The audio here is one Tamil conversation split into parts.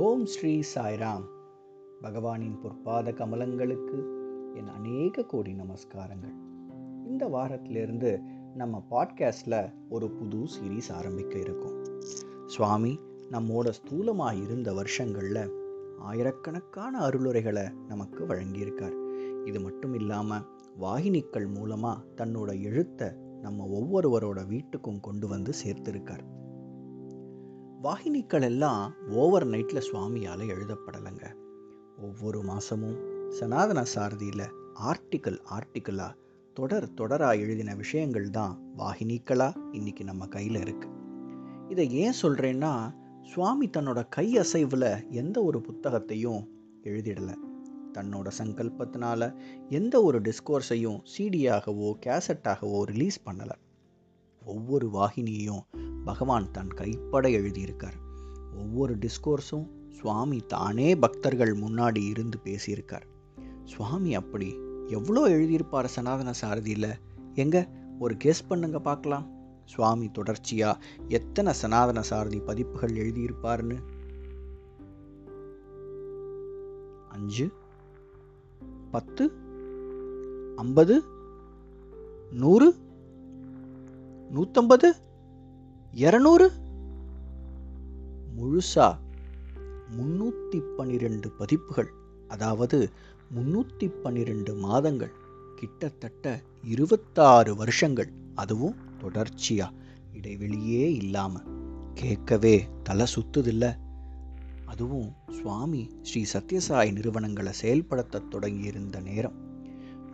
ஓம் ஸ்ரீ சாய்ராம். பகவானின் பொற்பாத கமலங்களுக்கு என் அநேக கோடி நமஸ்காரங்கள். இந்த வாரத்திலிருந்து நம்ம பாட்காஸ்டில் ஒரு புது சீரீஸ் ஆரம்பிக்க இருக்கோம். சுவாமி நம்மோட ஸ்தூலமாக இருந்த வருஷங்களில் ஆயிரக்கணக்கான அருளுரைகளை நமக்கு வழங்கியிருக்கார். இது மட்டும் இல்லாமல் வாகினிக்கள் மூலமாக தன்னோட எழுத்தை நம்ம ஒவ்வொருவரோட வீட்டுக்கும் கொண்டு வந்து சேர்த்திருக்கார். வாகினிக்கள் எல்லாம் ஓவர் நைட்டில் சுவாமியால் எழுதப்படலைங்க. ஒவ்வொரு மாதமும் சனாதன சாரதியில் ஆர்டிக்கல் ஆர்டிக்கலாக தொடர் தொடராக எழுதின விஷயங்கள் தான் வாகினிக்களாக இன்னைக்கு நம்ம கையில் இருக்குது இதை ஏன் சொல்கிறேன்னா சுவாமி தன்னோட கை அசைவில் எந்த ஒரு புத்தகத்தையும் எழுதிடலை. தன்னோட சங்கல்பத்தினால எந்த ஒரு டிஸ்கோர்ஸையும் சிடியாகவோ கேசட்டாகவோ ரிலீஸ் பண்ணலை. ஒவ்வொரு வாகினியையும் பகவான் தன் கைப்பட எழுதியிருக்கார். ஒவ்வொரு டிஸ்கோர்ஸும் சுவாமி தானே பக்தர்கள் முன்னாடி இருந்து பேசியிருக்கார். சுவாமி அப்படி எவ்வளோ எழுதியிருப்பார் சனாதன சாரதியில்? எங்க? ஒரு கேஸ் பண்ணுங்க பார்க்கலாம். சுவாமி தொடர்ச்சியாக எத்தனை சனாதன சாரதி பதிப்புகள் எழுதியிருப்பார்னு அஞ்சு பத்து ஐம்பது நூறு நூற்றம்பது இரநூறு? முழுசா முன்னூற்றி பன்னிரெண்டு பதிப்புகள் அதாவது முன்னூற்றி பன்னிரெண்டு மாதங்கள் கிட்டத்தட்ட இருபத்தாறு வருஷங்கள். அதுவும் தொடர்ச்சியா இடைவெளியே இல்லாமல் கேட்கவே தலை சுத்துதில்ல. அதுவும் சுவாமி ஸ்ரீ சத்யசாய் நிறுவனங்களை செயல்படுத்த தொடங்கியிருந்த நேரம்.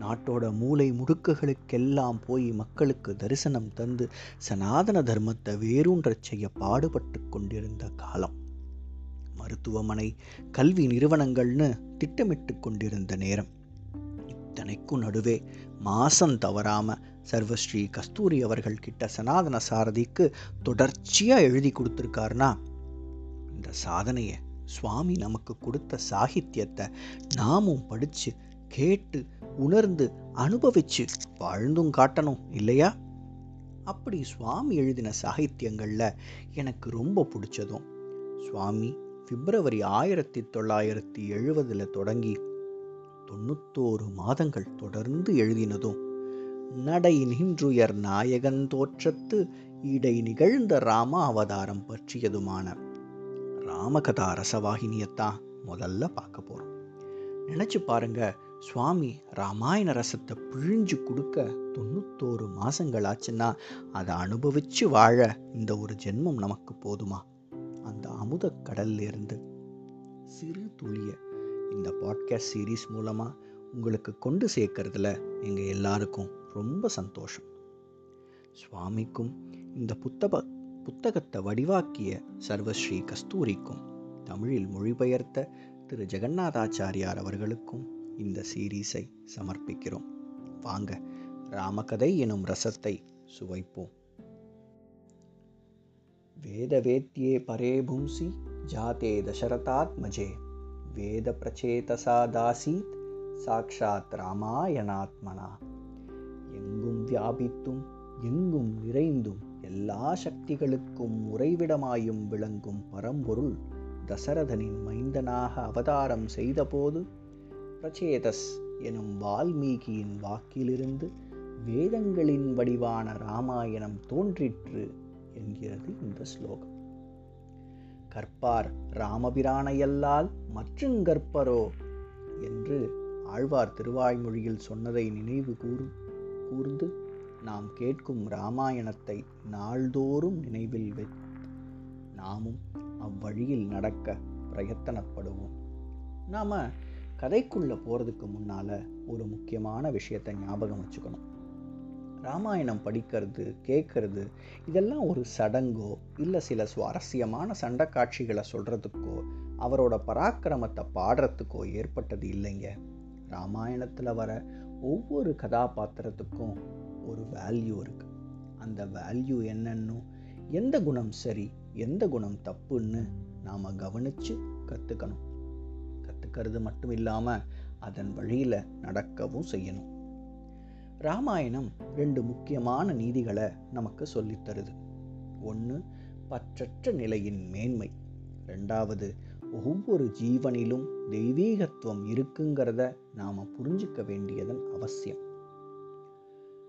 நாட்டோட மூளை முடுக்குகளுக்கெல்லாம் போய் மக்களுக்கு தரிசனம் தந்து சனாதன தர்மத்தை வேரூன்றச் செய்ய பாடுபட்டு கொண்டிருந்த காலம். மருத்துவமனை கல்வி நிறுவனங்கள்னு திட்டமிட்டு கொண்டிருந்த நேரம். இத்தனைக்கும் நடுவே மாசம் தவறாம சர்வஸ்ரீ கஸ்தூரி அவர்கள் கிட்ட சனாதன சாரதிக்கு தொடர்ச்சியா எழுதி கொடுத்துருக்காருனா? இந்த சாதனையை சுவாமி நமக்கு கொடுத்த சாகித்யத்தை நாமும் படிச்சு கேட்டு உணர்ந்து அனுபவிச்சு வாழ்ந்தும் காட்டணும் இல்லையா? அப்படி சுவாமி எழுதின சாகித்யங்களில் எனக்கு ரொம்ப பிடிச்சதும். சுவாமி பிப்ரவரி ஆயிரத்தி தொள்ளாயிரத்தி எழுபதில் தொடங்கி தொண்ணூத்தோரு மாதங்கள் தொடர்ந்து எழுதினதும் நடை நின்றுயர் நாயகன் தோற்றத்து இடை நிகழ்ந்த ராம அவதாரம் பற்றியதுமான ராமகதா ரசவாகினியத்தான் முதல்ல பார்க்க போகிறோம் நினச்சி பாருங்க சுவாமி ராமாயண ரசத்தை பிழிஞ்சு கொடுக்க தொண்ணூத்தோரு மாதங்கள் ஆச்சுன்னா அதை அனுபவிச்சு வாழ இந்த ஒரு ஜென்மம் நமக்கு போதுமா? அந்த அமுத கடல்லிருந்து சிறு துளிய இந்த பாட்காஸ்ட் சீரீஸ் மூலமாக உங்களுக்கு கொண்டு சேர்க்கறதுல எங்கள் எல்லாருக்கும் ரொம்ப சந்தோஷம். சுவாமிக்கும் இந்த புத்தக புத்தகத்தை வடிவாக்கிய சர்வஸ்ரீ கஸ்தூரிக்கும் தமிழில் மொழிபெயர்த்த திரு ஜெகநாதாச்சாரியார் அவர்களுக்கும் இந்த சீரீஸை சமர்ப்பிக்கிறோம். வாங்க ராமகதை எனும் ரசத்தை சுவைப்போம். வேதவேத்யே பரே பும்சி ஜாதே தசரதாத்மஜே. வேத பிரச்சேதசா தாசீத் சாக்ஷாத் ராமாயணாத்மனா. எங்கும் வியாபித்தும் எங்கும் நிறைந்தும் எல்லா சக்திகளுக்கும் உறைவிடமாயும் விளங்கும் பரம்பொருள் தசரதனின் மைந்தனாக அவதாரம் செய்தபோது பிரச்சேதஸ் எனும் வால்மீகியின் வாக்கிலிருந்து வேதங்களின் வடிவான ராமாயணம் தோன்றிற்று என்கிறது இந்த ஸ்லோகம். கற்பார் ராமபிரானையல்லால் மற்றுங்கற்பரோ என்று ஆழ்வார் திருவாய்மொழியில் சொன்னதை நினைவு கூறும் கூர்ந்து நாம் கேட்கும் ராமாயணத்தை நாள்தோறும் நினைவில் வைத்து நாமும் அவ்வழியில் நடக்க பிரயத்தனப்படுவோம். நாம் கதைக்குள்ளே போகிறதுக்கு முன்னால் ஒரு முக்கியமான விஷயத்தை ஞாபகம் வச்சுக்கணும். ராமாயணம் படிக்கிறது கேட்கறது இதெல்லாம் ஒரு சடங்கோ இல்லை சில சுவாரஸ்யமான சண்டை காட்சிகளை சொல்கிறதுக்கோ அவரோட பராக்கிரமத்தை பாடுறதுக்கோ ஏற்பட்டது இல்லைங்க. ராமாயணத்தில் வர ஒவ்வொரு கதாபாத்திரத்துக்கும் ஒரு வேல்யூ இருக்குது அந்த வேல்யூ என்னன்னு எந்த குணம் சரி எந்த குணம் தப்புன்னு நாம் கவனித்து கற்றுக்கணும் கற்றுக்கிறது மட்டும் இல்லாமல் அதன் வழியில் நடக்கவும் செய்யணும். ராமாயணம் ரெண்டு முக்கியமான நீதிகளை நமக்கு சொல்லித்தருது ஒன்று பற்றற்ற நிலையின் மேன்மை. ரெண்டாவது ஒவ்வொரு ஜீவனிலும் தெய்வீகத்துவம் இருக்குங்கிறத நாம் புரிஞ்சுக்க வேண்டியதன் அவசியம்.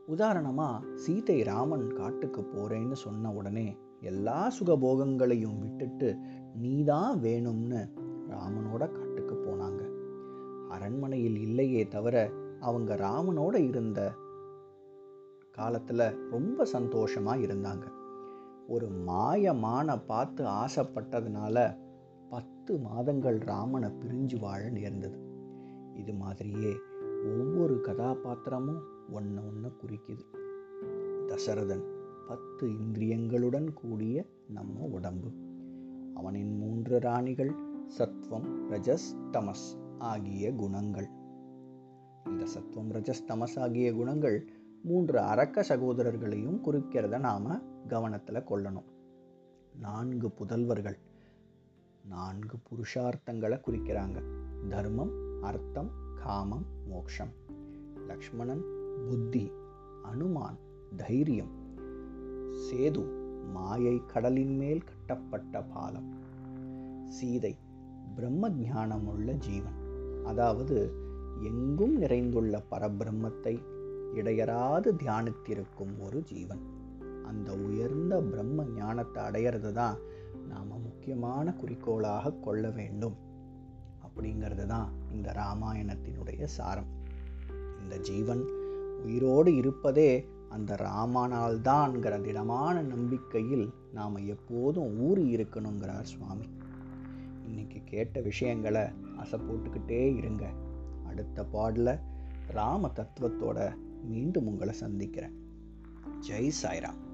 உதாரணமாக சீதை ராமன் காட்டுக்கு போகிறேன்னு சொன்ன உடனே எல்லா சுகபோகங்களையும் விட்டுட்டு நீதான் வேணும்னு ராமனோட காட்டுக்கு போனாங்க. அரண்மனையில் இல்லையே தவிர அவங்க ராமனோட இருந்த காலத்தில் ரொம்ப சந்தோஷமாக இருந்தாங்க. ஒரு மாயமான பார்த்து ஆசைப்பட்டதுனால பத்து மாதங்கள் ராமனை பிரிஞ்சு வாழ நேர்ந்தது. இது மாதிரியே ஒவ்வொரு கதாபாத்திரமும் ஒன்று ஒன்று குறிக்குது. தசரதன் பத்து இந்திரியங்களுடன் கூடிய நம்ம உடம்பு. அவனின் மூன்று ராணிகள் சத்வம் ரஜஸ் தமஸ் ஆகிய குணங்கள். இந்த சத்வம் ரஜஸ் தமஸ் ஆகிய குணங்கள் மூன்று அரக்க சகோதரர்களையும் குறிக்கிறத நாம் கவனத்தில் கொள்ளணும். நான்கு புதல்வர்கள் நான்கு புருஷார்த்தங்களை குறிக்கிறாங்க. தர்மம் அர்த்தம் காமம் மோக்ஷம். லக்ஷ்மணன் புத்தி அனுமான் தைரியம் சேது மாயை கடலின் மேல் கட்டப்பட்ட பாலம். சீதை பிரம்ம ஞானமுள்ள ஜீவன். அதாவது எங்கும் நிறைந்துள்ள பரபிரம்மத்தை இடையராது தியானித்திருக்கும் ஒரு ஜீவன். அந்த உயர்ந்த பிரம்ம ஞானத்தை அடையிறது தான் நாம் முக்கியமான குறிக்கோளாக கொள்ள வேண்டும். அப்படிங்கிறது தான் இந்த ராமாயணத்தினுடைய சாரம். இந்த ஜீவன் உயிரோடு இருப்பதே அந்த ராமானால் தான்ங்கிற திடமான நம்பிக்கையில் நாம் எப்போதும் ஊறி இருக்கணுங்கிறார் சுவாமி. இன்னைக்கு கேட்ட விஷயங்களை அசை போட்டுக்கிட்டே இருங்க. அடுத்த பாடல ராம தத்துவத்தோட மீண்டும் உங்களை சந்திக்கிறேன். ஜெய் சாய்ராம்.